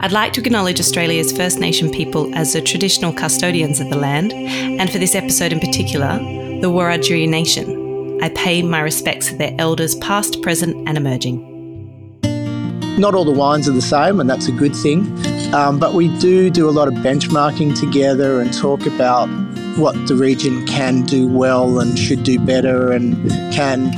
I'd like to acknowledge Australia's First Nation people as the traditional custodians of the land, and for this episode in particular, the Wiradjuri Nation. I pay my respects to their elders, past, present, and emerging. Not all the wines are the same, and that's a good thing. Um, but we do do a lot of benchmarking together and talk about what the region can do well and should do better, and can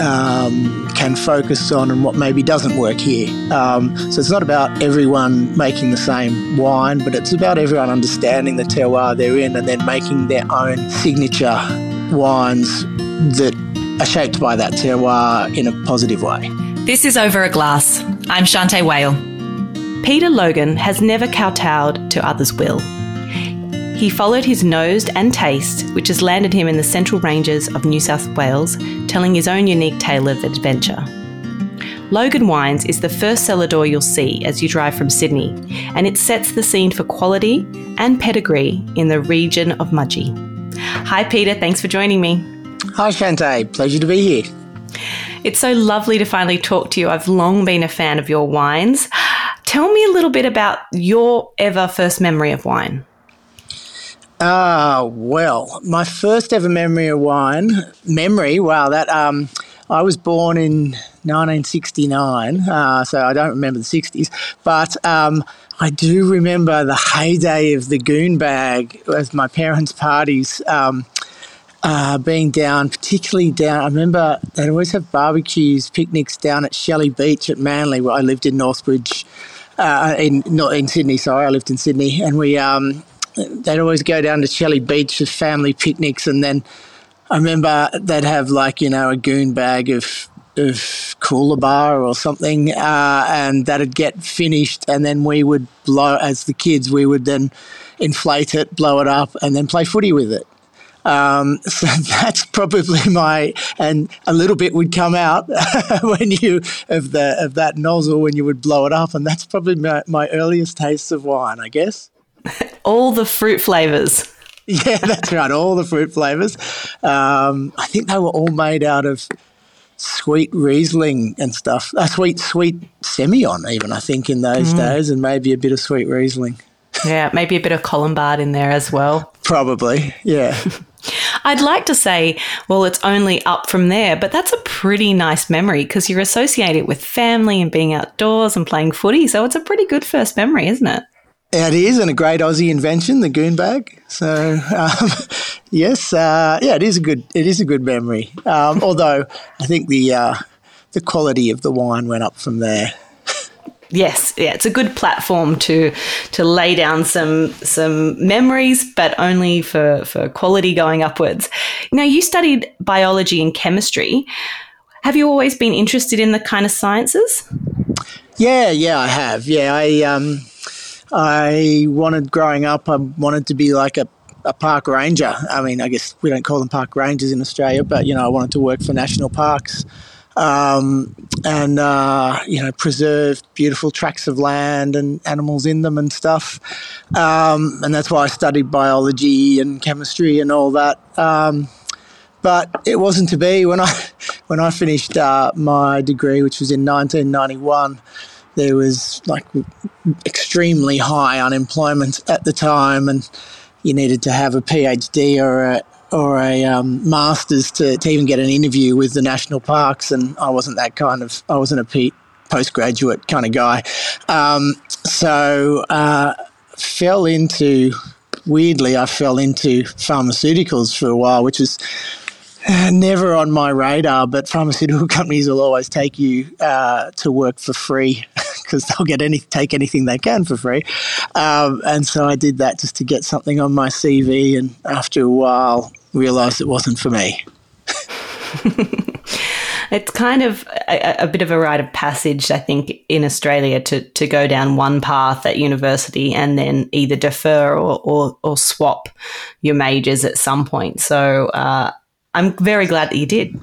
um, can focus on and what maybe doesn't work here. Um, so it's not about everyone making the same wine, but it's about everyone understanding the terroir they're in and then making their own signature wines that are shaped by that terroir in a positive way. This is Over a Glass. I'm Shanteh Wale. Peter Logan has never kowtowed to others' will. He followed his nose and taste, which has landed him in the central ranges of New South Wales, telling his own unique tale of adventure. Logan Wines is the first cellar door you'll see as you drive from Sydney, and it sets the scene for quality and pedigree in the region of Mudgee. Hi, Peter. Thanks for joining me. Hi, Shanteh. Pleasure to be here. It's so lovely to finally talk to you. I've long been a fan of your wines. Tell me a little bit about your ever first memory of wine. Ah, well, my first ever memory of wine, memory, wow, that, um, I was born in 1969, uh, so I don't remember the 60s, but um, I do remember the heyday of the goon bag with my parents' parties. Um, uh, being down, particularly down, I remember they'd always have barbecues, picnics down at Shelley Beach at Manly, where I lived in Northbridge, uh, in not in Sydney. Sorry, I lived in Sydney, and we um, they'd always go down to Shelley Beach for family picnics, and then I remember they'd have like you know a goon bag of of Coolabah or something, uh, and that'd get finished, and then we would blow as the kids. We would then inflate it, blow it up, and then play footy with it. Um, so that's probably my, and a little bit would come out when you of the of that nozzle when you would blow it up, and that's probably my, my earliest taste of wine, I guess. all the fruit flavors. Yeah, that's right. All the fruit flavors. Um, I think they were all made out of sweet Riesling and stuff. A uh, sweet, sweet Semillon, even I think in those mm. days, and maybe a bit of sweet Riesling. Yeah, maybe a bit of Colombard in there as well. Probably, yeah. I'd like to say, well, it's only up from there, but that's a pretty nice memory because you're associated with family and being outdoors and playing footy. So it's a pretty good first memory, isn't it? It is, and a great Aussie invention, the goon bag. So, um, yes, uh, yeah, it is a good, it is a good memory. Um, although I think the uh, the quality of the wine went up from there. Yes, yeah, it's a good platform to to lay down some some memories, but only for for quality going upwards. Now, you studied biology and chemistry. Have you always been interested in the kind of sciences? Yeah, yeah, I have. Yeah, I. Um, I wanted growing up, I wanted to be like a, a park ranger. I mean, I guess we don't call them park rangers in Australia, but you know, I wanted to work for national parks. Um, and uh, you know preserve beautiful tracts of land and animals in them and stuff. Um, and that's why I studied biology and chemistry and all that. Um, but it wasn't to be when I when I finished uh, my degree, which was in 1991 there was like extremely high unemployment at the time, and you needed to have a PhD or a or a um, master's to, to even get an interview with the national parks, and I wasn't that kind of I wasn't a P- postgraduate kind of guy, um, so uh, fell into weirdly I fell into pharmaceuticals for a while, which is never on my radar, but pharmaceutical companies will always take you uh, to work for free because they'll get any take anything they can for free. Um, and so I did that just to get something on my CV, and after a while, realised it wasn't for me. it's kind of a, a, bit of a rite of passage, I think, in Australia to, to go down one path at university and then either defer or, or, or swap your majors at some point. So uh, I'm very glad that you did.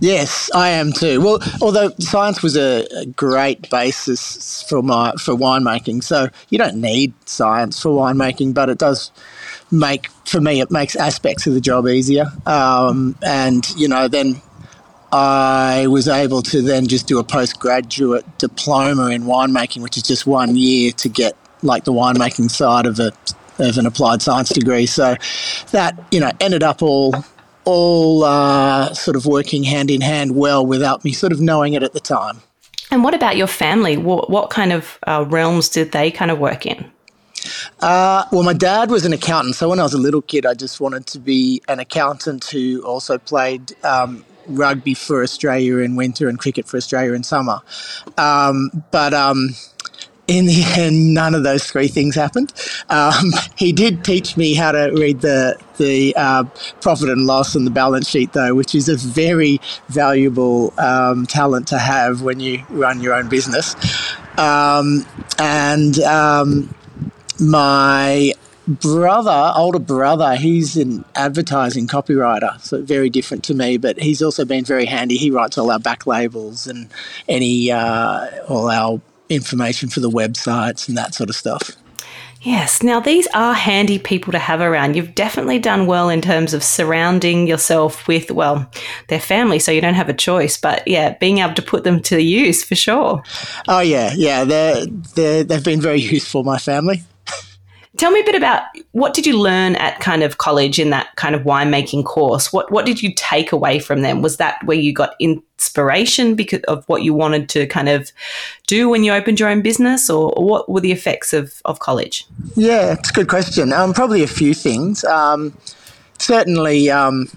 Yes, I am too. Well, although science was a, a, great basis for my for winemaking, so you don't need science for winemaking, but it does make for me it makes aspects of the job easier. Um, and you know, then I was able to then just do a postgraduate diploma in winemaking, which is just one year to get like the winemaking side of a of an applied science degree. So that you know ended up all all uh, sort of working hand in hand well without me sort of knowing it at the time. And what about your family? What, what kind of uh, realms did they kind of work in? Uh, well, my dad was an accountant, so when I was a little kid, I just wanted to be an accountant who also played um, rugby for Australia in winter and cricket for Australia in summer. Um, but um, in the end, none of those three things happened. Um, he did teach me how to read the the uh, profit and loss and the balance sheet, though, which is a very valuable um, talent to have when you run your own business. Um, and um, my brother, older brother, he's an advertising copywriter, so very different to me, but he's also been very handy. He writes all our back labels and any uh, all our information for the websites and that sort of stuff. Yes. Now, these are handy people to have around. You've definitely done well in terms of surrounding yourself with, well, their family, so you don't have a choice. But yeah, being able to put them to use for sure. Oh, yeah. Yeah. They're, they're, they've been very useful, my family. Tell me a bit about what did you learn at kind of college in that kind of winemaking course? What what did you take away from them? Was that where you got inspiration because of what you wanted to kind of do when you opened your own business, or, or what were the effects of, of college? Yeah, it's a good question. Um, probably a few things. Um, certainly, um,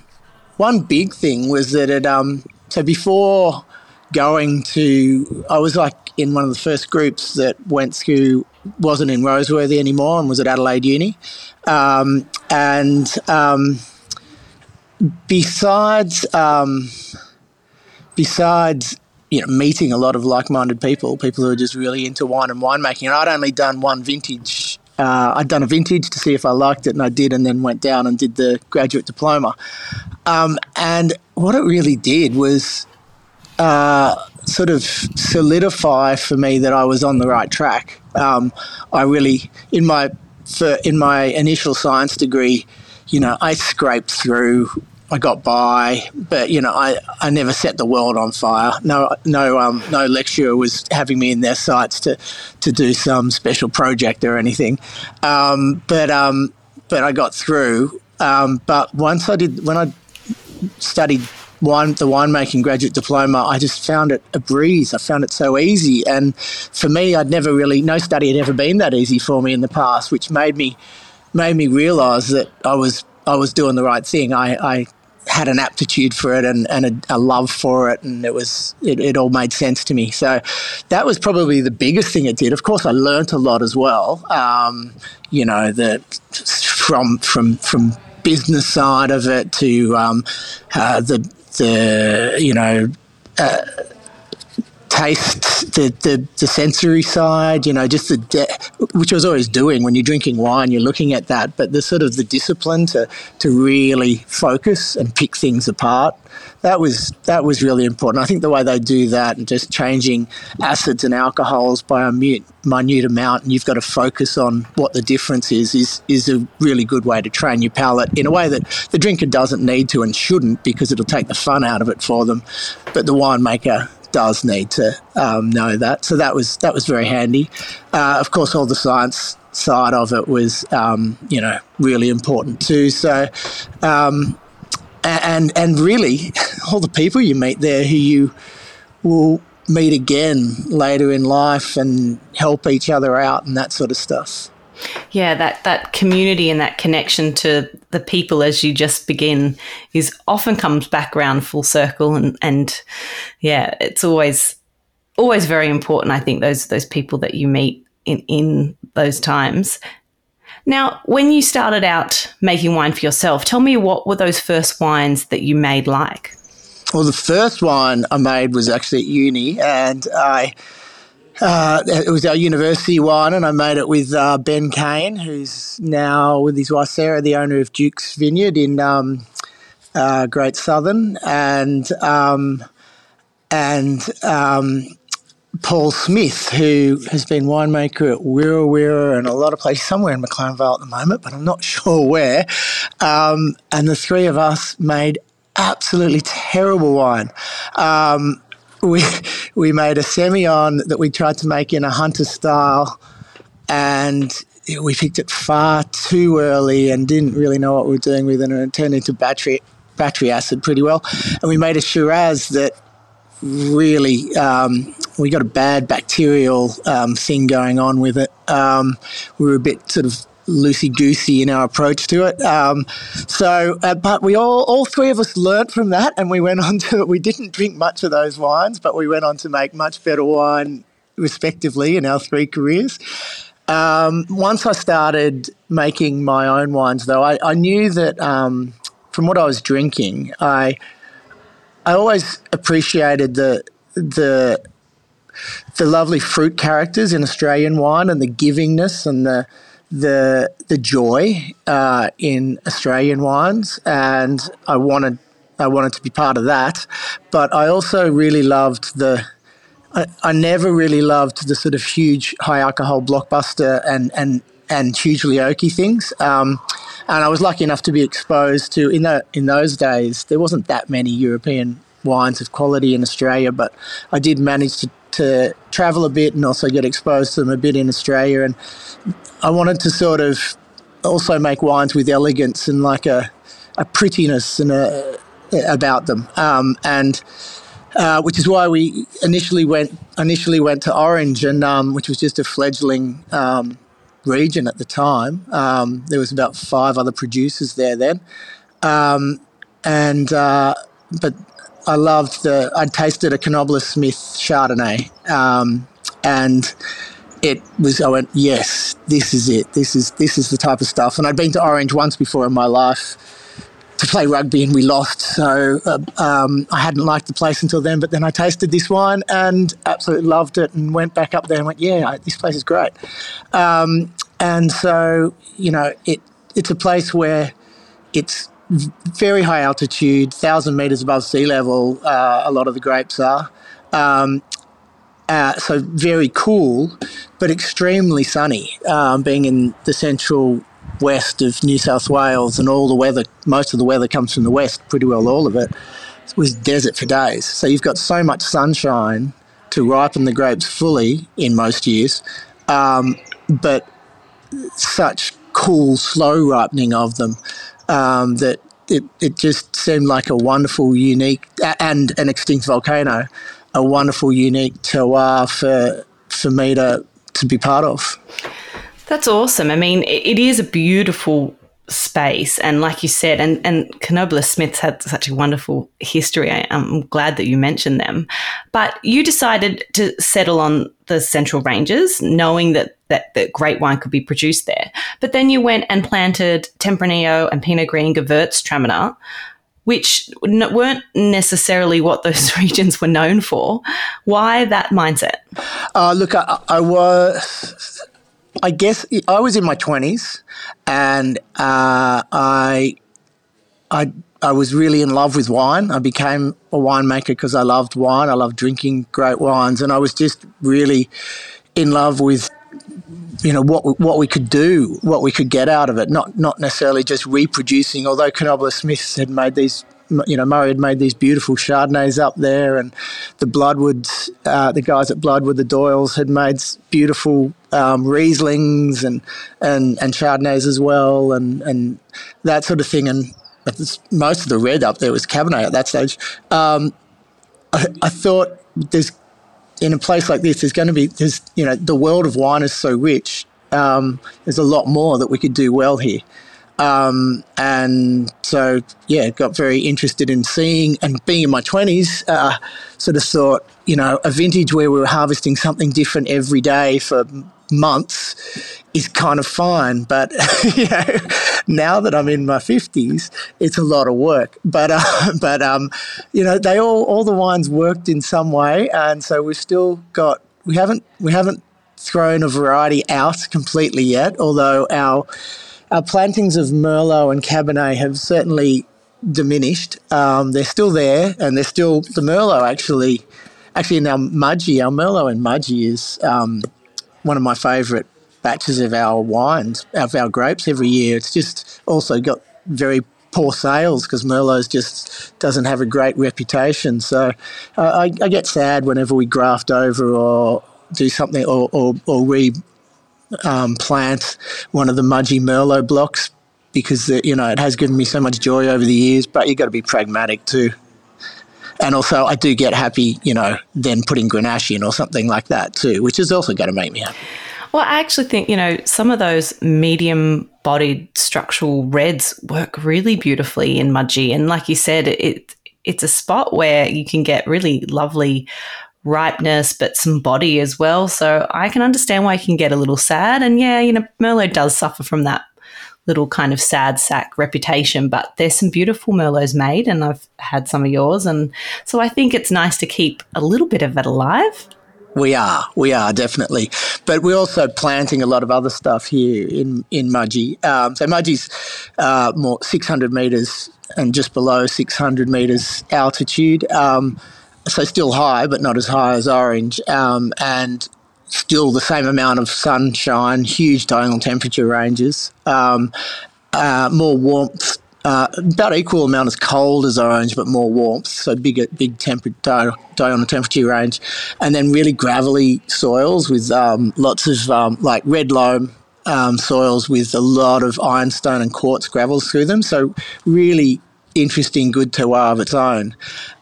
one big thing was that it. Um, so before going to, I was like in one of the first groups that went through wasn't in Roseworthy anymore and was at Adelaide Uni. Um, and um, besides, um, besides you know, meeting a lot of like-minded people, people who are just really into wine and winemaking, and I'd only done one vintage. Uh, I'd done a vintage to see if I liked it, and I did, and then went down and did the graduate diploma. Um, and what it really did was uh, sort of solidify for me that I was on the right track. Um, I really, in my for, in my initial science degree, you know, I scraped through. I got by, but you know, I, I never set the world on fire. No, no, um, no lecturer was having me in their sights to, to do some special project or anything. Um, but um, but I got through. Um, but once I did, when I studied wine, the winemaking graduate diploma, I just found it a breeze. I found it so easy. And for me, I'd never really, no study had ever been that easy for me in the past, which made me, made me realize that I was, I was doing the right thing. I, I had an aptitude for it and, and a, a, love for it, and it was it, it, all made sense to me. So that was probably the biggest thing it did. Of course, I learnt a lot as well. Um, you know that from from from business side of it to um, uh, the the you know uh, taste the, the, the sensory side you know just the de- which I was always doing. When you're drinking wine you're looking at that. But the sort of the discipline to to really focus and pick things apart that was that was really important. I think the way they do that and just changing acids and alcohols by a minute, minute amount, and you've got to focus on what the difference is, is is a really good way to train your palate in a way that the drinker doesn't need to and shouldn't because it'll take the fun out of it for them. But the winemaker does need to um, know that. So that was that was very handy. Uh, of course, all the science side of it was um, you know really important too. So. Um, and and really all the people you meet there who you will meet again later in life and help each other out and that sort of stuff. Yeah, that that community and that connection to the people as you just begin is often comes back around full circle and and yeah, it's always always very important I think those those people that you meet in in those times now, when you started out making wine for yourself, tell me what were those first wines that you made like? Well, the first wine I made was actually at uni, and I uh, it was our university wine, and I made it with uh, Ben Kane, who's now with his wife Sarah, the owner of Duke's Vineyard in um, uh, Great Southern, and um, and um, Paul Smith, who has been winemaker at Wirra Wirra and a lot of places, somewhere in McLaren Vale at the moment, but I'm not sure where. Um, and the three of us made absolutely terrible wine. Um, we we made a Semillon that we tried to make in a hunter style, and we picked it far too early and didn't really know what we were doing with it, and it turned into battery battery acid pretty well. And we made a Shiraz that really um, we got a bad bacterial um, thing going on with it. Um, we were a bit sort of loosey goosey in our approach to it. Um, so, uh, but we all, all three of us learnt from that, and we went on to. We didn't drink much of those wines, but we went on to make much better wine, respectively, in our three careers. Um, once I started making my own wines, though, I, I knew that um, from what I was drinking, I I always appreciated the the the lovely fruit characters in Australian wine and the givingness and the the the joy uh, in Australian wines, and I wanted I wanted to be part of that. But I also really loved the. I, I never really loved the sort of huge high alcohol blockbuster and and and hugely oaky things. Um, and I was lucky enough to be exposed to in the, in those days. There wasn't that many European wines of quality in Australia, but I did manage to, to travel a bit and also get exposed to them a bit in Australia. And I wanted to sort of also make wines with elegance and like a, a prettiness and a, about them. Um, and uh, which is why we initially went initially went to Orange, and um, which was just a fledgling um, region at the time. Um, there was about five other producers there then, um, and uh, but I loved the. I tasted a Canobolas-Smith Chardonnay, um, and it was I went yes this is it. This is this is the type of stuff. And I'd been to Orange once before in my life to play rugby and we lost. So uh, um, I hadn't liked the place until then but then I tasted this wine and absolutely loved it and went back up there and went yeah this place is great. Um, and so you know it it's a place where it's very high altitude, thousand meters above sea level. Uh, a lot of the grapes are, um, uh, so very cool, but extremely sunny. Um, being in the central west of New South Wales, and all the weather, most of the weather comes from the west, pretty well all of it, it was desert for days. So you've got so much sunshine to ripen the grapes fully in most years, um, but such cool, slow ripening of them um, that it, it just seemed like a wonderful, unique, and an extinct volcano a wonderful, unique terroir for for me to to be part of. That's awesome. I mean, it is a beautiful space, and like you said, and and Canobolas-Smiths had such a wonderful history. I, am glad that you mentioned them. But you decided to settle on the Central Ranges, knowing that that, that great wine could be produced there. But then you went and planted Tempranillo and Pinot Gris Gewürztraminer which weren't necessarily what those regions were known for. Why that mindset? Uh, look, I, I, was, I guess I was in my 20s and uh, I, I, I was really in love with wine. I became a winemaker because I loved wine. I loved drinking great wines. And I was just really in love with you know what what we could do, what we could get out of it. Not not necessarily just reproducing. Although Canobolas-Smiths had made these, you know, Murray had made these beautiful Chardonnays up there, and the Bloodwoods, uh, the guys at Bloodwood, the Doyles had made beautiful um, Rieslings and and and Chardonnays as well, and and that sort of thing. And most of the red up there was Cabernet at that stage. Um, I, I thought there's in a place like this, there's going to be, there's, you know, the world of wine is so rich. Um, there's a lot more that we could do well here. Um, and so, yeah, got very interested in seeing and being in my 20s, uh, sort of thought, you know, a vintage where we were harvesting something different every day for months is kind of fine. But, you know, now that I'm in my 50s, it's a lot of work. But, uh, but um, you know, they all, all the wines worked in some way. And so we've still got, we haven't, we haven't thrown a variety out completely yet, although our, our plantings of Merlot and Cabernet have certainly diminished. Um, they're still there, and they're still the Merlot actually. Actually, our Mudgee, our Merlot and Mudgee is um, one of my favourite batches of our wines, of our grapes every year. It's just also got very poor sales because Merlot's just doesn't have a great reputation. So uh, I, I, get sad whenever we graft over or do something or, or, or re um, plant one of the Mudgee Merlot blocks because you know it has given me so much joy over the years. But you've got to be pragmatic too. And also, I do get happy, you know, then putting Grenache in or something like that too, which is also going to make me happy. Well, I actually think, you know, some of those medium bodied structural reds work really beautifully in Mudgee. And like you said, it it's a spot where you can get really lovely ripeness, but some body as well. So I can understand why you can get a little sad. And yeah, you know, Merlot does suffer from that little kind of sad sack reputation, but there's some beautiful Merlots made, and I've had some of yours. And so I think it's nice to keep a little bit of it alive. We are, we are definitely, but we're also planting a lot of other stuff here in in Mudgee. Um, so Mudgee's uh, more 600 meters and just below 600 meters altitude. Um, so still high, but not as high as Orange, um, and still the same amount of sunshine. Huge diurnal temperature ranges, um, uh, more warmth uh, about equal amount as cold as orange, but more warmth. So big, big temper, diurnal temperature range, and then really gravelly soils with um, lots of um, like red loam um, soils with a lot of ironstone and quartz gravels through them. So really interesting, good terroir of its own.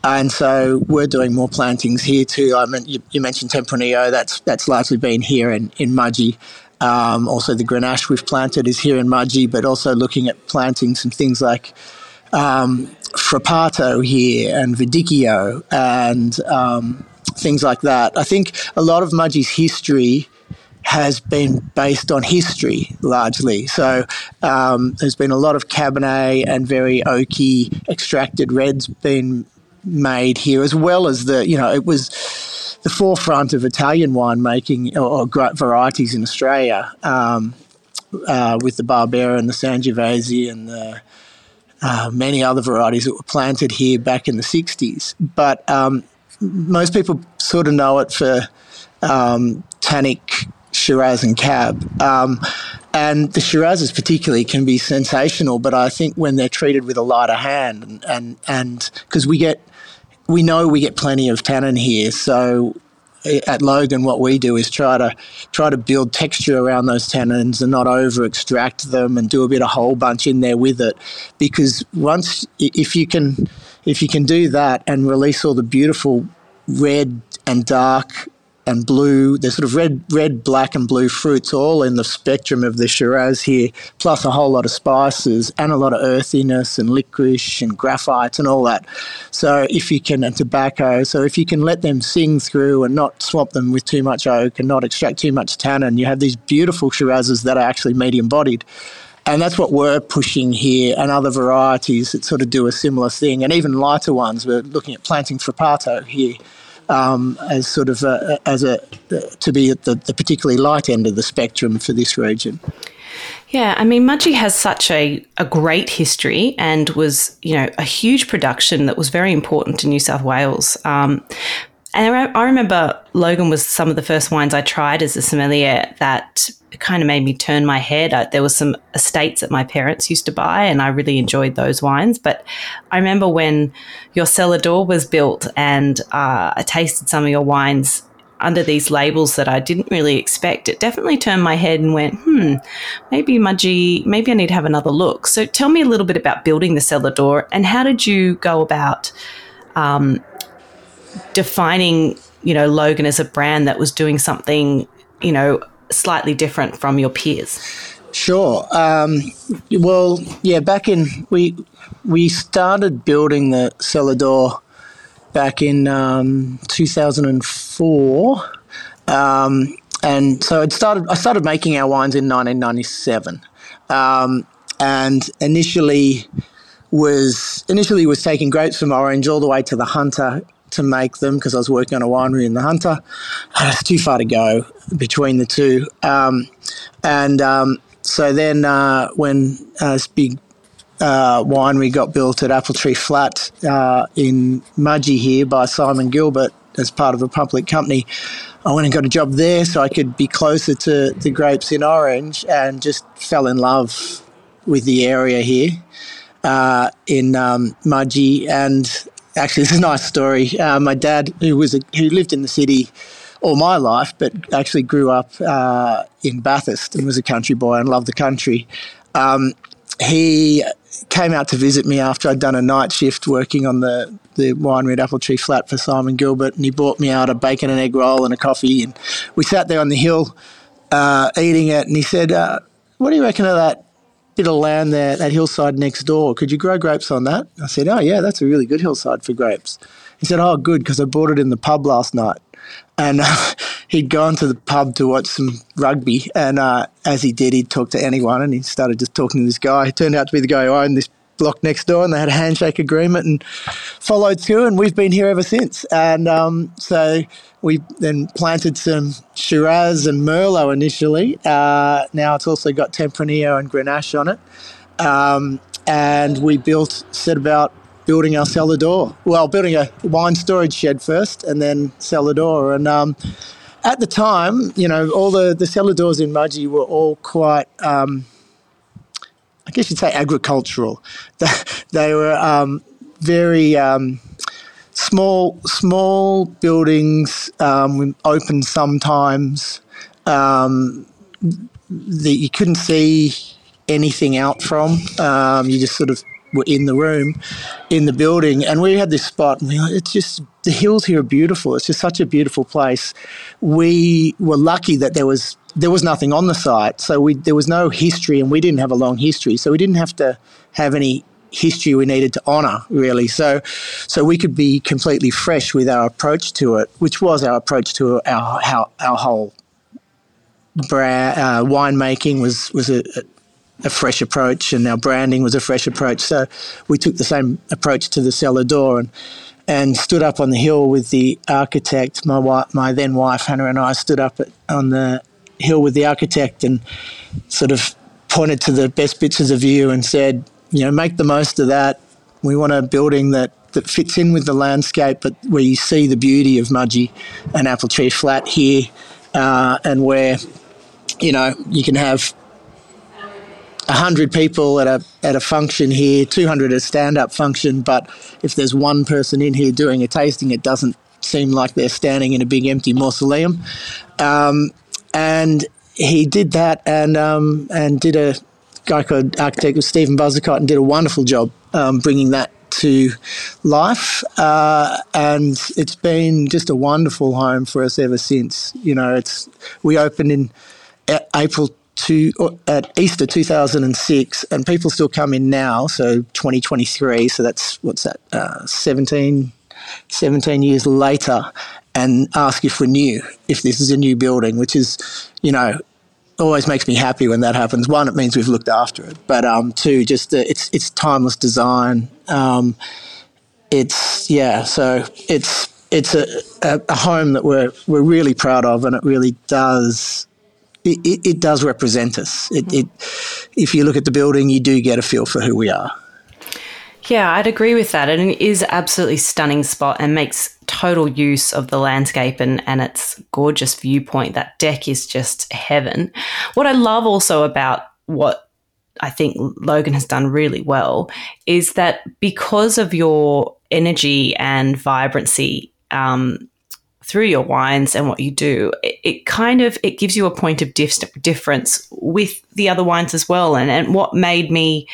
And so we're doing more plantings here too. I mean, you, you mentioned Tempranillo. That's that's largely been here in in Mudgee. Um, also, the Grenache we've planted is here in Mudgee, but also looking at planting some things like um, Frappato here and Verdicchio and um, things like that. I think a lot of Mudgee's history has been based on history largely. So um, there's been a lot of Cabernet and very oaky extracted reds being made here, as well as the, you know, it was the forefront of Italian winemaking or, or varieties in Australia um, uh, with the Barbera and the Sangiovese and the uh, many other varieties that were planted here back in the 60s. But um, most people sort of know it for um, tannic Shiraz and Cab. Um, and the Shirazes particularly can be sensational, but I think when they're treated with a lighter hand and and because we get we know we get plenty of tannin here, so eh, at Logan, what we do is try to try to build texture around those tannins and not over extract them, and do a bit of whole bunch in there with it. Because once, if you can, if you can do that and release all the beautiful red and dark and blue. There's sort of red, red, black, and blue fruits all in the spectrum of the Shiraz here, plus a whole lot of spices and a lot of earthiness and licorice and graphite and all that. So if you can, and tobacco. So if you can let them sing through and not swamp them with too much oak and not extract too much tannin, you have these beautiful Shirazes that are actually medium bodied. And that's what we're pushing here, and other varieties that sort of do a similar thing, and even lighter ones. We're looking at planting Frappato here um, as sort of a, as a to be at the, the particularly light end of the spectrum for this region. Yeah, I mean, Mudgee has such a, a great history and was, you know, a huge production that was very important to New South Wales. Um, and I, remember Logan was some of the first wines I tried as a sommelier that kind of made me turn my head. I, there was some estates that my parents used to buy, and I really enjoyed those wines. But I remember when your cellar door was built, and uh, I tasted some of your wines under these labels that I didn't really expect. It definitely turned my head and went, hmm, maybe Mudgee, maybe I need to have another look. So tell me a little bit about building the cellar door, and how did you go about? Um, defining, you know, Logan as a brand that was doing something, you know, slightly different from your peers? Sure. Um, well, yeah, back in we we started building the cellar door back in um, 2004, um, and so it started. I started making our wines in 1997, um, and initially was initially was taking grapes from Orange all the way to the Hunter to make them because I was working on a winery in the Hunter. It's too far to go between the two. Um, and um, so then uh, when uh, this big uh, winery got built at Apple Tree Flat uh, in Mudgee here by Simon Gilbert as part of a public company, I went and got a job there so I could be closer to the grapes in Orange and just fell in love with the area here. uh, in um, Mudgee. And actually, it's a nice story. Uh, my dad, who was a, who lived in the city all my life, but actually grew up uh, in Bathurst and was a country boy and loved the country. Um, he came out to visit me after I'd done a night shift working on the, the winery at Apple Tree Flat for Simon Gilbert, and he brought me out a bacon and egg roll and a coffee, and we sat there on the hill uh, eating it, and he said, uh, "What do you reckon of that bit of land there, that hillside next door? Could you grow grapes on that?" I said, "Oh yeah, that's a really good hillside for grapes." He said, "Oh, good, because I bought it in the pub last night." and uh, he'd gone to the pub to watch some rugby. And uh, as he did, he'd talk to anyone, and he started just talking to this guy. He turned out to be the guy who owned this block next door, and they had a handshake agreement and followed through. And we've been here ever since. And um, so we then planted some Shiraz and Merlot initially. Uh, now it's also got Tempranillo and Grenache on it. Um, and we built, set about building our cellar door. Well, building a wine storage shed first and then cellar door. And um, at the time, you know, all the, the cellar doors in Mudgee were all quite, um, guess you'd say agricultural. They, were um, very um, small, small buildings, um, open sometimes. Um, that you couldn't see anything out from. you just sort of were in the room, in the building, and we had this spot, and we were, it's just the hills here are beautiful. It's just such a beautiful place. We were lucky that there was there was nothing on the site, so we there was no history, and we didn't have a long history, so we didn't have to have any history we needed to honour really. So so we could be completely fresh with our approach to it, which was our approach to our our, our whole bra- uh, was was a, a fresh approach, and our branding was a fresh approach. So we took the same approach to the cellar door and and stood up on the hill with the architect. My wife, my then wife Hannah, and I stood up at, on the hill with the architect and sort of pointed to the best bits of the view and said, you know, make the most of that. We want a building that that fits in with the landscape, but where you see the beauty of Mudgee and Apple Tree Flat here, uh, and where you know you can have 100 people at a, at a function here, 200 at a stand up function, but if there's one person in here doing a tasting, it doesn't seem like they're standing in a big empty mausoleum. Um, and he did that and, um, and did a guy called architect with Stephen Buzzacott and did a wonderful job um, bringing that to life. Uh, and it's been just a wonderful home for us ever since. You know, it's we opened in April to at Easter 2006, and people still come in now, so 2023. So that's what's that, uh, 17, 17 years later, and ask if we're new, if this is a new building, which is, you know, always makes me happy when that happens. One, it means we've looked after it, but um, two, just the, it's it's timeless design. Um, it's yeah, so it's it's a, a, a home that we're we're really proud of, and it really does it, it, it does represent us. It, it, if you look at the building, you do get a feel for who we are. Yeah, I'd agree with that. And it is absolutely stunning spot and makes total use of the landscape and, and its gorgeous viewpoint. That deck is just heaven. What I love also about what I think Logan has done really well is that because of your energy and vibrancy, um, through your wines and what you do, it, it, kind of it gives you a point of dif- difference with the other wines as well. And, and what made me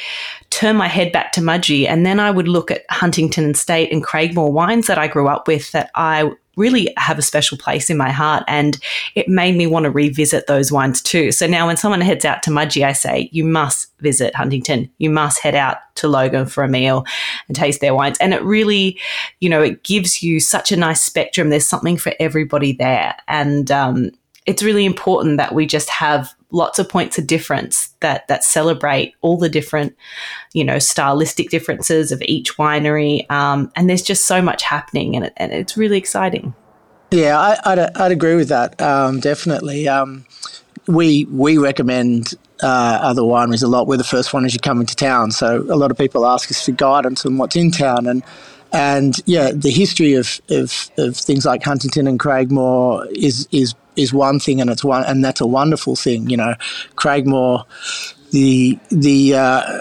turn my head back to Mudgee, and then I would look at Huntington Estate and Craigmoor wines that I grew up with that I really have a special place in my heart. And it made me want to revisit those wines too. So now when someone heads out to Mudgee, I say, you must visit Huntington. You must head out to Logan for a meal and taste their wines. And it really, you know, it gives you such a nice spectrum. There's something for everybody there. And, um, it's really important that we just have lots of points of difference that that celebrate all the different, you know, stylistic differences of each winery. Um, and there's just so much happening, and, it, and it's really exciting. Yeah, I, would I'd agree with that. Um, definitely. Um, we we recommend uh, other wineries a lot. We're the first one as you come into town, so a lot of people ask us for guidance on what's in town, and and yeah, the history of, of, of things like Huntington and Craigmoor is is is one thing, and it's one, and that's a wonderful thing. You know, Craigmoor, the the uh,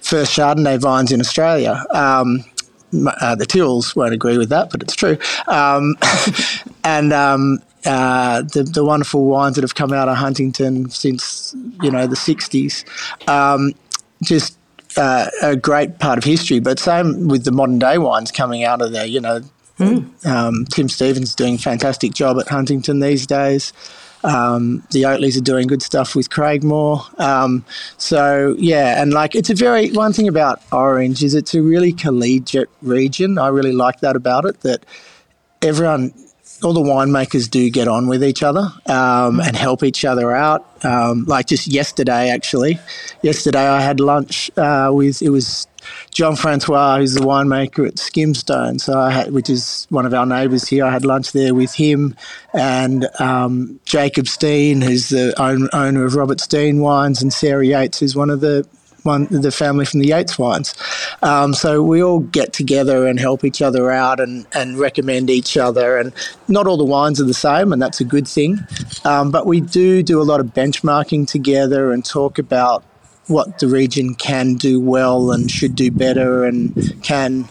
first Chardonnay vines in Australia. Um, uh, the Tyrrells won't agree with that, but it's true. Um, and um, uh, the, the wonderful wines that have come out of Huntington since you know the '60s, um, just uh, a great part of history. But same with the modern day wines coming out of there. You know, mm. um, Tim Stevens doing a fantastic job at Huntington these days. Um, the Oatleys are doing good stuff with Craigmoor. Um, so yeah, and like it's a very one thing about Orange is it's a really collegiate region. I really like that about it. That everyone all the winemakers do get on with each other um, and help each other out. Um, like just yesterday, actually, yesterday I had lunch uh, with it was John Francois, who's the winemaker at Skimstone, so I had, which is one of our neighbours here. I had lunch there with him and um, Jacob Stein, who's the own, owner of Robert Stein Wines, and Sarah Yates, who's one of the one the family from the Yates wines. Um, so we all get together and help each other out and, and recommend each other. And not all the wines are the same, and that's a good thing. Um, but we do do a lot of benchmarking together and talk about what the region can do well and should do better and can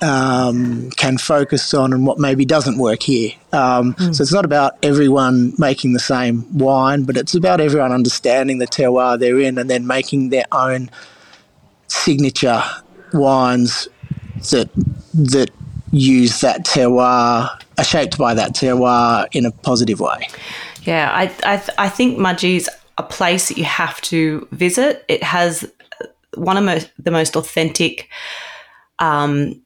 um, can focus on and what maybe doesn't work here. Um, mm. So it's not about everyone making the same wine, but it's about everyone understanding the terroir they're in and then making their own signature wines that that use that terroir, are shaped by that terroir in a positive way. Yeah, I I, I think Mudgee's a place that you have to visit. It has one of the most authentic um,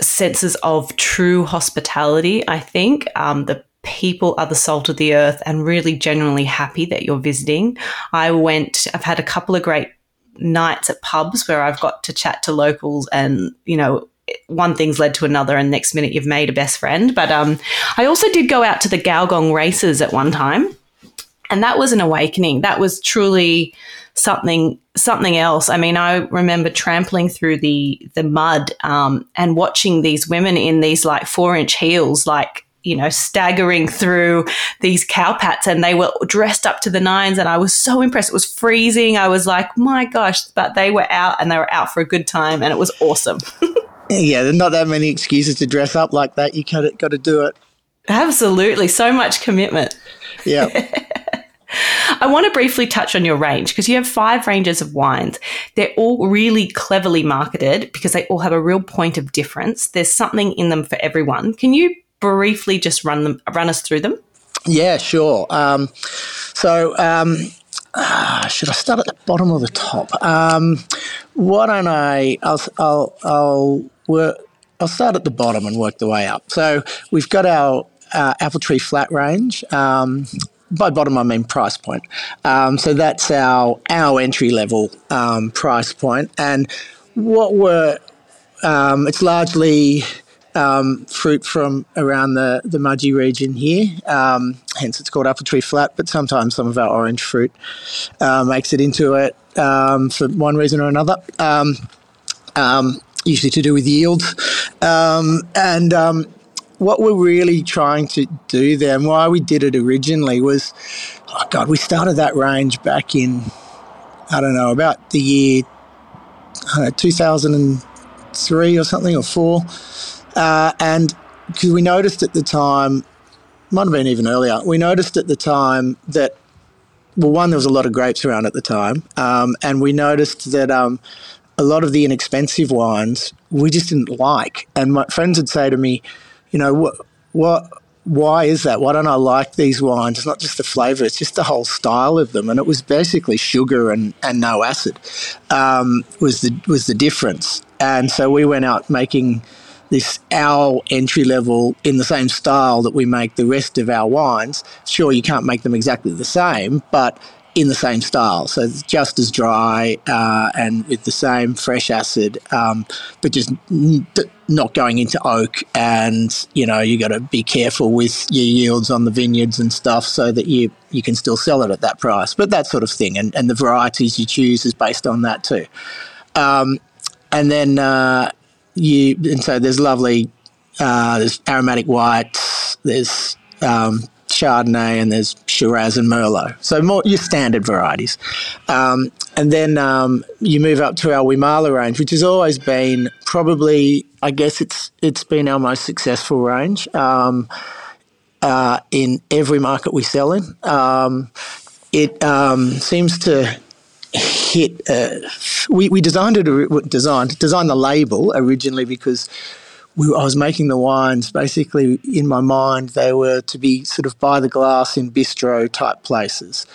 senses of true hospitality, I think. Um, the people are the salt of the earth and really genuinely happy that you're visiting. I went, I've had a couple of great nights at pubs where I've got to chat to locals and, you know, one thing's led to another and next minute you've made a best friend. But um, I also did go out to the Gulgong races at one time. And that was an awakening. That was truly something something else. I mean, I remember trampling through the the mud um, and watching these women in these like four inch heels, like you know, staggering through these cowpats, and they were dressed up to the nines. And I was so impressed. It was freezing. I was like, my gosh! But they were out, and they were out for a good time, and it was awesome. yeah, there's not that many excuses to dress up like that. You got got to do it. Absolutely, so much commitment. Yeah. I want to briefly touch on your range because you have five ranges of wines. They're all really cleverly marketed because they all have a real point of difference. There's something in them for everyone. Can you briefly just run them, run us through them? Yeah, sure. Um, so, um, uh, should I start at the bottom or the top? Um, why don't I? I'll, I'll, I'll work. I'll start at the bottom and work the way up. So we've got our uh, apple tree flat range. Um, by bottom I mean price point. Um, so that's our our entry level um, price point, and what we're um, it's largely um, fruit from around the the Mudgee region here. Um, hence, it's called apple tree flat. But sometimes some of our orange fruit uh, makes it into it for one reason or another. usually to do with yield, and what we're really trying to do there and why we did it originally was, oh God, we started that range back in, I don't know, about the year know, 2003 or something or four. Uh, and because we noticed at the time, might have been even earlier, we noticed at the time that, well, one, there was a lot of grapes around at the time. Um, and we noticed that um, a lot of the inexpensive wines we just didn't like. And my friends would say to me, you know, what, what, why is that? Why don't I like these wines? It's not just the flavour; it's just the whole style of them. And it was basically sugar and, and no acid um, was the was the difference. And so we went out making this our entry level in the same style that we make the rest of our wines. Sure, you can't make them exactly the same, but in the same style. So it's just as dry uh, and with the same fresh acid, um, but just n- not going into oak. And, you know, you got to be careful with your yields on the vineyards and stuff so that you, you can still sell it at that price. But that sort of thing. And, and the varieties you choose is based on that too. Um, and then uh, you, and so there's lovely, uh, there's aromatic whites, there's um, Chardonnay and there's Shiraz and Merlot. So more your standard varieties. Um, and then um, you move up to our Weemala range, which has always been probably, I guess it's it's been our most successful range um, uh, in every market we sell in. Um, it um, seems to hit. Uh, we, we designed it designed designed the label originally because we, I was making the wines basically in my mind. They were to be sort of by the glass in bistro type places,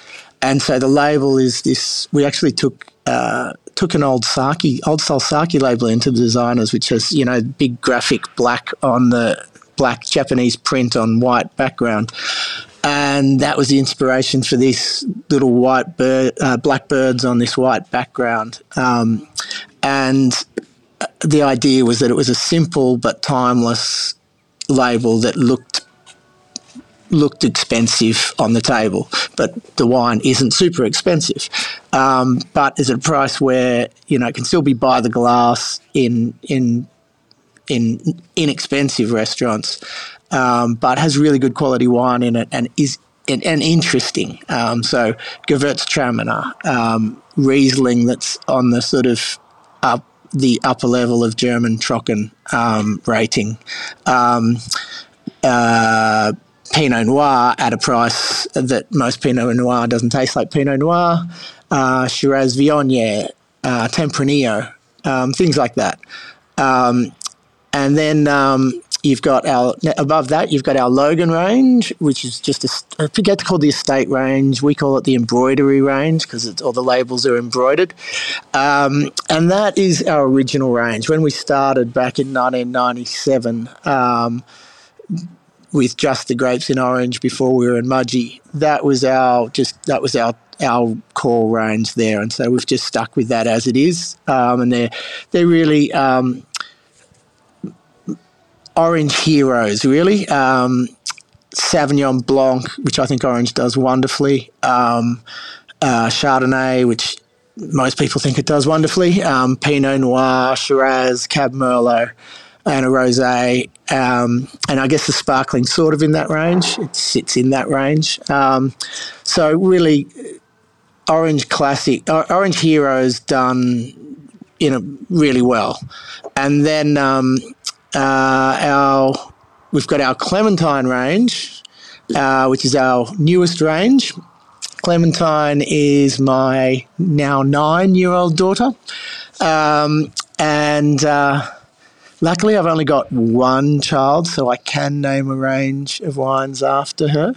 and so the label is this. We actually took. Uh, took an old sake, old style sake label into the designers, which has you know big graphic black on the black Japanese print on white background, and that was the inspiration for this little white bird, uh, black birds on this white background, um, and the idea was that it was a simple but timeless label that looked looked expensive on the table, but the wine isn't super expensive. Um, but is at a price where you know it can still be by the glass in in in inexpensive restaurants, um, but has really good quality wine in it and is and, and interesting. Um, so Gewürztraminer, um, Riesling that's on the sort of up the upper level of German Trocken um, rating. Um, uh, Pinot Noir at a price that most Pinot Noir doesn't taste like Pinot Noir. Uh, Shiraz Viognier, uh, Tempranillo, um, things like that. Um, and then um, You've got our above that. You've got our Logan range, which is just a, I forget to call the estate range. We call it the embroidery range because all the labels are embroidered, um, and that is our original range. When we started back in 1997. Um, with just the grapes in orange before we were in Mudgee. That was our just that was our our core range there, and so we've just stuck with that as it is. Um, and they're they're really um, orange heroes, really. Um, Sauvignon Blanc, which I think Orange does wonderfully. Um, uh, Chardonnay, which most people think it does wonderfully. Um, Pinot Noir, Shiraz, Cab Merlot, and a rosé. Um, and I guess the sparkling sort of in that range. It sits in that range. Um, so really, Orange Classic, Orange Heroes done you know really well. And then um, uh, our we've got our Clementine range, uh, which is our newest range. Clementine is my now nine-year-old daughter, um, and uh, luckily I've only got one child, so I can name a range of wines after her.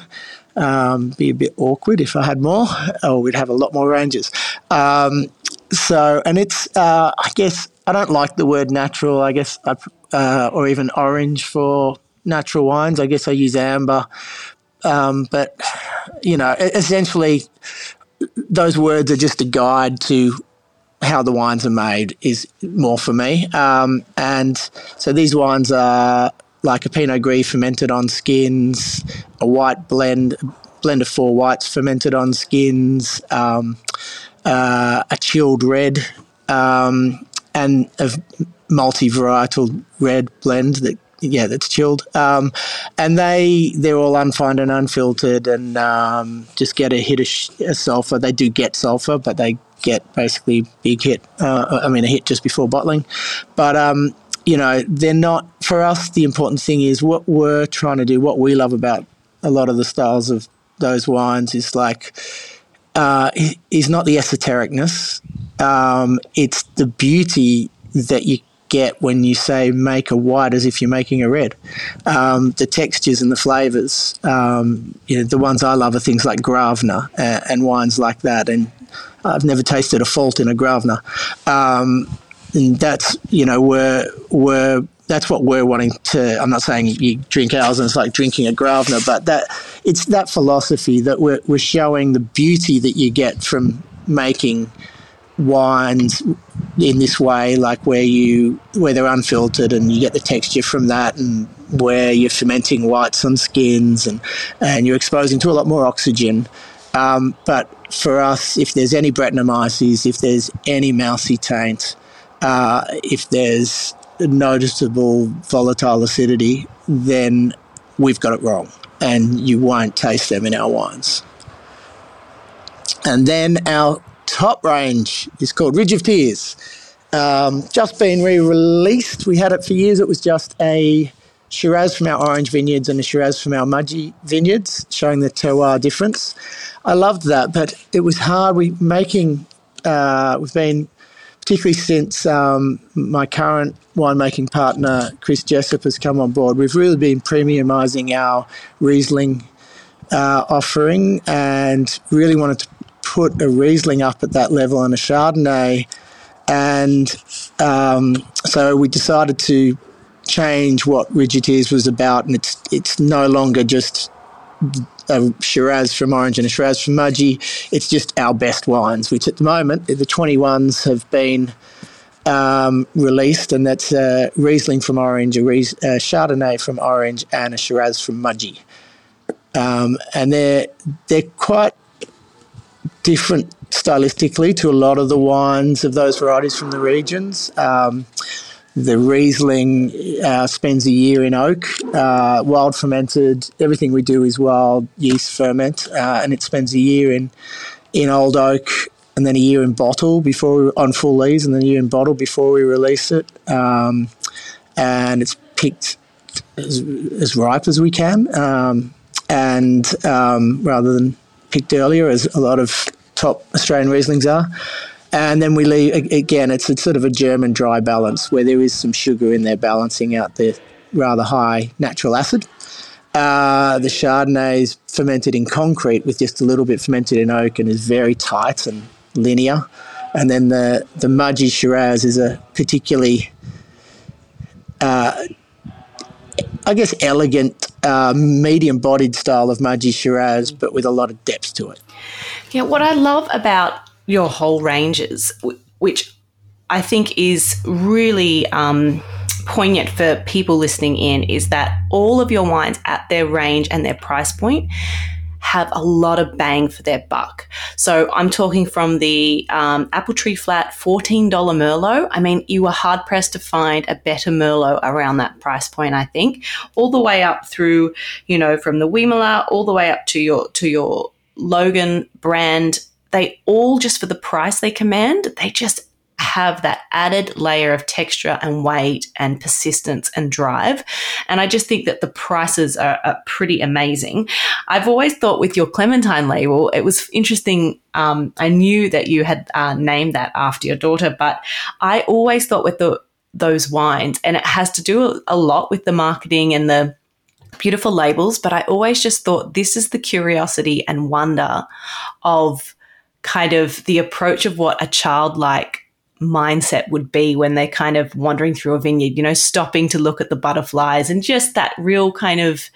Um, be a bit awkward if I had more, or we'd have a lot more ranges. Um, so, and it's, uh, I guess, I don't like the word natural. I guess I uh, or even orange for natural wines. I guess I use amber. Um, but, you know, essentially, those words are just a guide to how the wines are made, is more for me. Um, and so these wines are like a Pinot Gris fermented on skins, a white blend, blend of four whites fermented on skins, um, uh, a chilled red, um, and a multi-varietal red blend that yeah that's chilled. Um, and they they're all unfined and unfiltered and um, just get a hit of sh- sulfur. They do get sulfur but they get basically big hit uh, I mean a hit just before bottling. But um, you know they're not for us the important thing is what we're trying to do what we love about a lot of the styles of those wines is like uh, is not the esotericness. Um, it's the beauty that you get when you say make a white as if you're making a red. Um, the textures and the flavors, um, you know, the ones I love are things like Gravner and, and, wines like that. And I've never tasted a fault in a Gravner. Um, and that's, you know, we're, we're, that's what we're wanting to. I'm not saying you drink ours and it's like drinking a Gravner, but that it's that philosophy that we're, we're showing the beauty that you get from making wines in this way, like where you where they're unfiltered and you get the texture from that, and where you're fermenting whites on skins and and you're exposing to a lot more oxygen. Um, but for us, if there's any Brettanomyces, if there's any mousy taint, uh, if there's noticeable volatile acidity, then we've got it wrong, and you won't taste them in our wines. And then our top range is called Ridge of Tears. Um, just been re-released. We had it for years. It was just a Shiraz from our orange vineyards and a Shiraz from our Mudgee vineyards, showing the terroir difference. I loved that, but it was hard. We making uh, we've been particularly since um, my current winemaking partner Chris Jessup has come on board. We've really been premiumising our Riesling uh, offering and really wanted to put a Riesling up at that level and a Chardonnay. And um, so we decided to change what Ridge of Tears was about, and it's it's no longer just a Shiraz from Orange and a Shiraz from Mudgee. It's just our best wines, which at the moment the 21s have been um, released, and that's a Riesling from Orange, a, Ries- a Chardonnay from Orange, and a Shiraz from Mudgee. Um, and they're they're quite different stylistically to a lot of the wines of those varieties from the regions. Um, the Riesling uh, spends a year in oak, uh, wild fermented. Everything we do is wild yeast ferment, uh, and it spends a year in in old oak, and then a year in bottle before we, on full lees, and then a year in bottle before we release it. Um, and it's picked as, as, ripe as we can, um, and um, rather than picked earlier, as a lot of top Australian Rieslings are. And then we leave again. It's sort of a German dry balance where there is some sugar in there, balancing out the rather high natural acid. Uh, the Chardonnay is fermented in concrete with just a little bit fermented in oak and is very tight and linear. And then the the Mudgee Shiraz is a particularly, uh, I guess, elegant, uh, medium-bodied style of Mudgee Shiraz, but with a lot of depth to it. Yeah, what I love about your whole ranges, which I think is really um, poignant for people listening in, is that all of your wines at their range and their price point have a lot of bang for their buck. So I'm talking from the um, Apple Tree Flat $14 Merlot. I mean, you were hard pressed to find a better Merlot around that price point, I think, all the way up through, you know, from the Weemala all the way up to your, to your Logan brand they all just for the price they command, they just have that added layer of texture and weight and persistence and drive. And I just think that the prices are, are pretty amazing. I've always thought with your Clementine label, it was interesting. Um, I knew that you had uh, named that after your daughter, but I always thought with the those wines, and it has to do a lot with the marketing and the beautiful labels, but I always just thought this is the curiosity and wonder of kind of the approach of what a childlike mindset would be when they're kind of wandering through a vineyard, you know, stopping to look at the butterflies and just that real kind of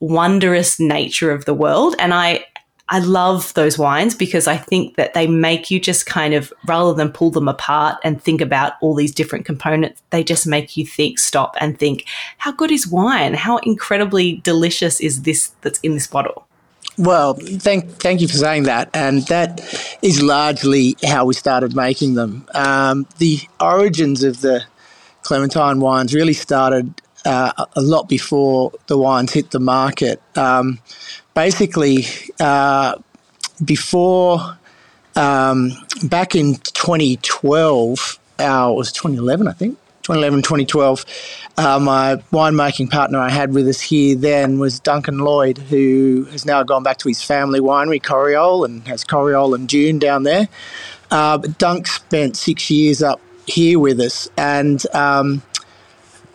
wondrous nature of the world. And I, I love those wines because I think that they make you just kind of, rather than pull them apart and think about all these different components, they just make you think, stop and think, how good is wine? How incredibly delicious is this that's in this bottle? Well, thank thank you for saying that, and that is largely how we started making them. Um, the origins of the Clementine wines really started uh, a lot before the wines hit the market. Um, basically, uh, before um, back in 2012, our, it was 2011, I think. 2011, 2012, uh, my winemaking partner I had with us here then was Duncan Lloyd, who has now gone back to his family winery, Coriole, and has Coriole and Dune down there. Uh, but Dunk spent six years up here with us, and um,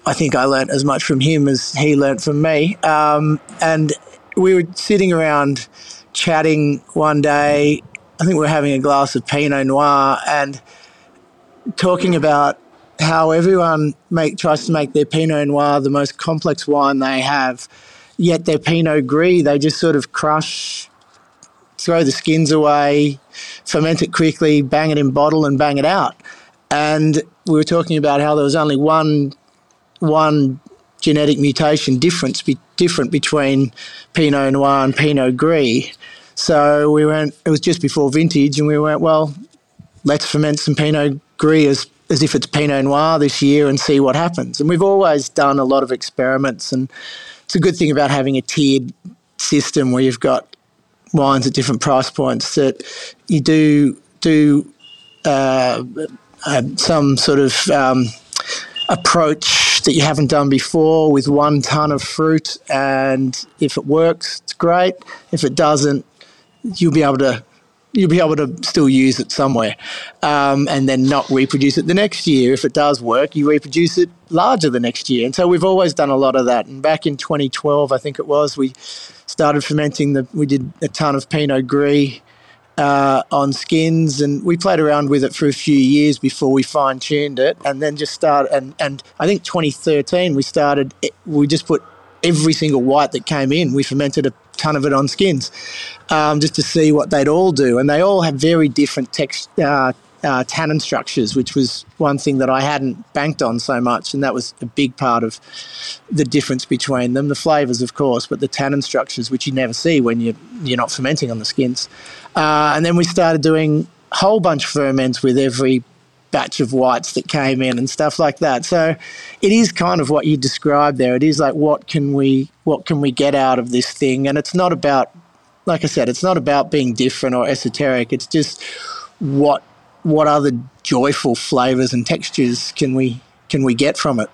I think I learnt as much from him as he learnt from me. Um, and we were sitting around chatting one day. I think we were having a glass of Pinot Noir and talking about how everyone make, tries to make their Pinot Noir the most complex wine they have, yet their Pinot Gris, they just sort of crush, throw the skins away, ferment it quickly, bang it in bottle, and bang it out. And we were talking about how there was only one one genetic mutation difference be, different between Pinot Noir and Pinot Gris. So we went. It was just before vintage, and we went. Well, let's ferment some Pinot Gris as as if it's Pinot Noir this year and see what happens. And we've always done a lot of experiments, and it's a good thing about having a tiered system where you've got wines at different price points that you do do uh, some sort of um, approach that you haven't done before with one ton of fruit. And if it works, it's great. If it doesn't, you'll be able to you'll be able to still use it somewhere um, and then not reproduce it the next year. If it does work, you reproduce it larger the next year. And so we've always done a lot of that. And back in 2012, I think it was, we started fermenting the, we did a ton of Pinot Gris uh, on skins, and we played around with it for a few years before we fine tuned it, and then just started. And, and I think 2013 we started. We just put every single white that came in. We fermented a ton of it on skins, um, just to see what they'd all do, and they all have very different text. Uh, uh, tannin structures, which was one thing that I hadn't banked on so much, and that was a big part of the difference between them. The flavors, of course, but the tannin structures, which you never see when you you're not fermenting on the skins. Uh, and then we started doing whole bunch of ferments with every batch of whites that came in and stuff like that. So it is kind of what you described there. It is like what can we what can we get out of this thing? And it's not about like I said, it's not about being different or esoteric. It's just what what other joyful flavors and textures can we can we get from it?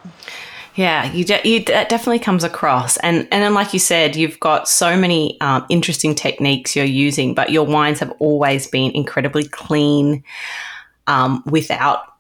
Yeah, you, de- you that definitely comes across, and and then like you said, you've got so many um, interesting techniques you're using, but your wines have always been incredibly clean, um, without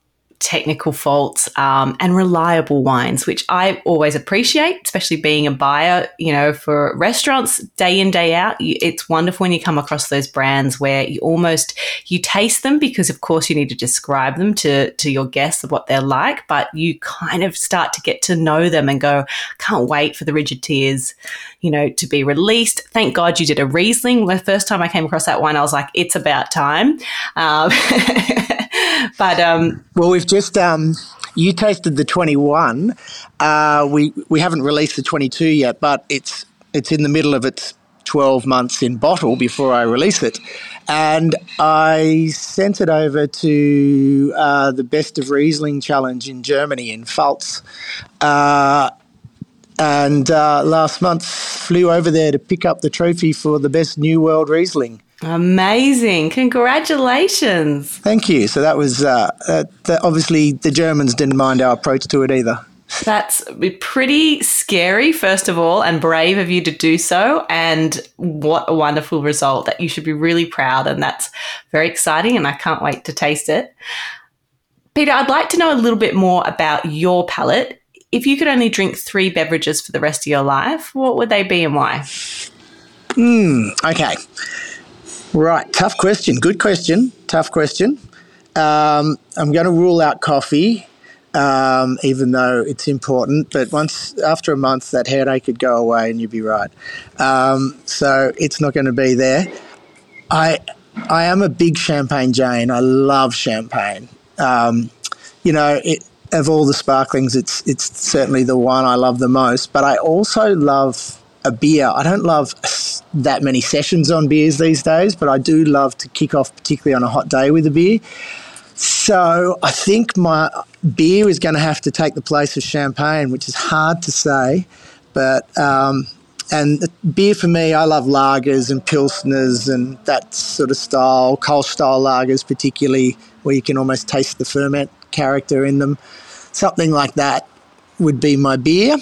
technical faults um, and reliable wines, which I always appreciate, especially being a buyer, you know, for restaurants day in, day out. It's wonderful when you come across those brands where you almost, you taste them because of course you need to describe them to, to your guests of what they're like, but you kind of start to get to know them and go, can't wait for the Ridge of Tears, you know, to be released. Thank God you did a Riesling. The first time I came across that wine, I was like, it's about time. Um, but um, well, we've just um, you tasted the 21. Uh, we we haven't released the 22 yet, but it's it's in the middle of its 12 months in bottle before I release it. And I sent it over to uh, the Best of Riesling Challenge in Germany in Pfalz. Uh, and uh, last month flew over there to pick up the trophy for the best New World Riesling. Amazing. Congratulations. Thank you. So that was uh, uh, obviously the Germans didn't mind our approach to it either. That's pretty scary, first of all, and brave of you to do so. And what a wonderful result that you should be really proud. And that's very exciting. And I can't wait to taste it. Peter, I'd like to know a little bit more about your palate. If you could only drink three beverages for the rest of your life, what would they be and why? Hmm, okay. Right, tough question. Good question. Tough question. Um, I'm going to rule out coffee, um, even though it's important. But once after a month, that headache could go away, and you'd be right. Um, so it's not going to be there. I I am a big champagne Jane. I love champagne. Um, you know, it, of all the sparklings, it's it's certainly the one I love the most. But I also love a beer. I don't love that many sessions on beers these days, but I do love to kick off, particularly on a hot day, with a beer. So I think my beer is going to have to take the place of champagne, which is hard to say, but. Um, and beer for me, I love lagers and pilsners and that sort of style, Kolsch style lagers, particularly where you can almost taste the ferment character in them. Something like that would be my beer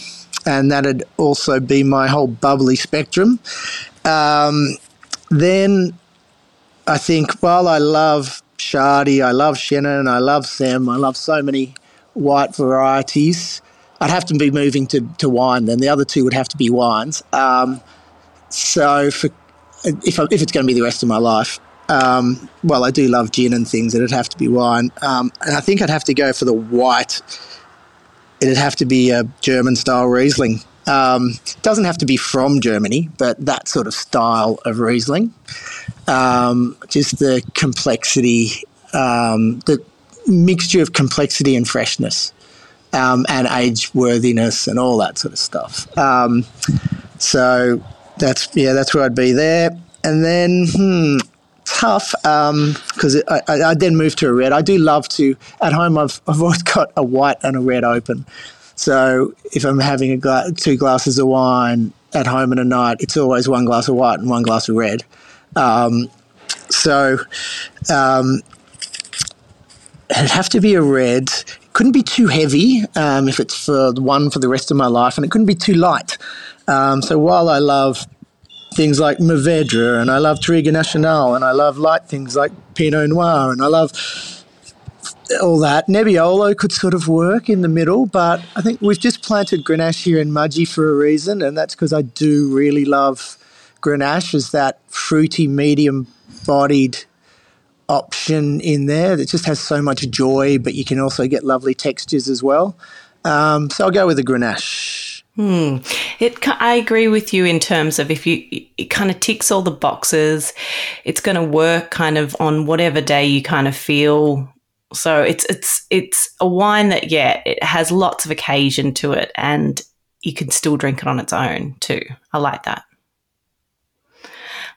and that'd also be my whole bubbly spectrum. Um, then I think, while I love Shardy, I love Chenin, I love Sem, I love so many white varieties. I'd have to be moving to, to wine then. The other two would have to be wines. Um, so for, if, I, if it's going to be the rest of my life, um, well, I do love gin and things. It'd have to be wine. Um, and I think I'd have to go for the white it'd have to be a German style Riesling. Um, doesn't have to be from Germany, but that sort of style of Riesling. Um, just the complexity, um, the mixture of complexity and freshness, um, and age worthiness, and all that sort of stuff. Um, so that's yeah, that's where I'd be there. And then hmm, tough because um, I, I, then moved to a red. I do love to at home. I've I've always got a white and a red open. So if I'm having a gla- two glasses of wine at home in a night, it's always one glass of white and one glass of red. Um, so um, it'd have to be a red. couldn't be too heavy um, if it's for one for the rest of my life, and it couldn't be too light. Um, so while I love things like Mourvedre and I love Touriga Nacional and I love light things like Pinot Noir and I love all that. Nebbiolo could sort of work in the middle, but I think we've just planted Grenache here in Mudgee for a reason, and that's because I do really love Grenache as that fruity, medium bodied option in there that just has so much joy, but you can also get lovely textures as well. Um, so I'll go with the Grenache. Hmm. It, I agree with you in terms of if you, it kind of ticks all the boxes. It's going to work kind of on whatever day you kind of feel so it's it's it's a wine that yeah, it has lots of occasion to it and you can still drink it on its own too. I like that.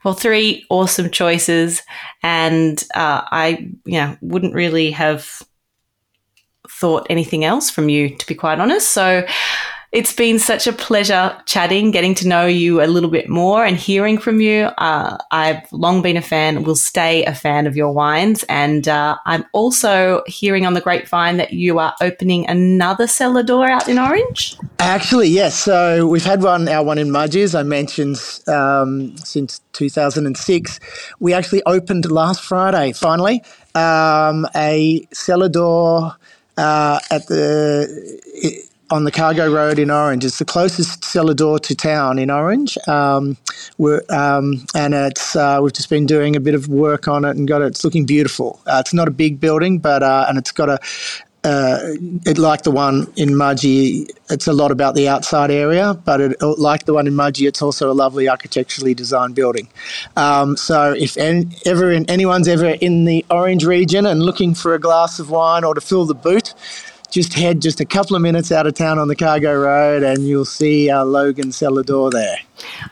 Well, three awesome choices, and uh, I you know wouldn't really have thought anything else from you, to be quite honest. So it's been such a pleasure chatting, getting to know you a little bit more and hearing from you. Uh, I've long been a fan, will stay a fan of your wines. And uh, I'm also hearing on the grapevine that you are opening another cellar door out in Orange. Actually, yes. So we've had one, our one in Mudgee, as I mentioned, um, since 2006. We actually opened last Friday, finally, um, a cellar door uh, at the on the Cargo Road in Orange. It's the closest cellar door to town in Orange. Um, um, and it's uh, we've just been doing a bit of work on it and got it. It's looking beautiful. Uh, it's not a big building, but uh, and it's got a uh, it like the one in Mudgee, it's a lot about the outside area, but it, like the one in Mudgee, it's also a lovely architecturally designed building. Um, so if any, ever anyone's ever in the Orange region and looking for a glass of wine or to fill the boot, just head just a couple of minutes out of town on the cargo road and you'll see our Logan cellar door there.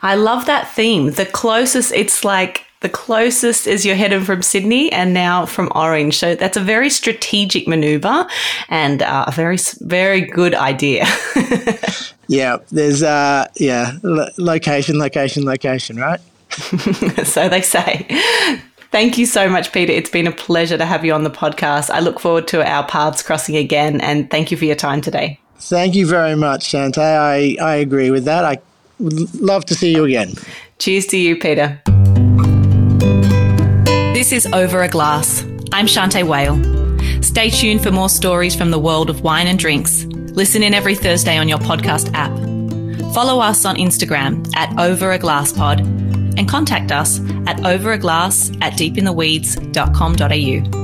I love that theme. The closest, it's like the closest is you're heading from Sydney and now from Orange. So that's a very strategic maneuver and uh, a very, very good idea. yeah, there's, uh, yeah, location, location, location, right? so they say. Thank you so much, Peter. It's been a pleasure to have you on the podcast. I look forward to our paths crossing again, and thank you for your time today. Thank you very much, Shanteh. I, I agree with that. I would love to see you again. Cheers to you, Peter. This is Over a Glass. I'm Shanteh Wale. Stay tuned for more stories from the world of wine and drinks. Listen in every Thursday on your podcast app. Follow us on Instagram at Over a Glass Pod and contact us at overaglass at deepintheweeds.com.au.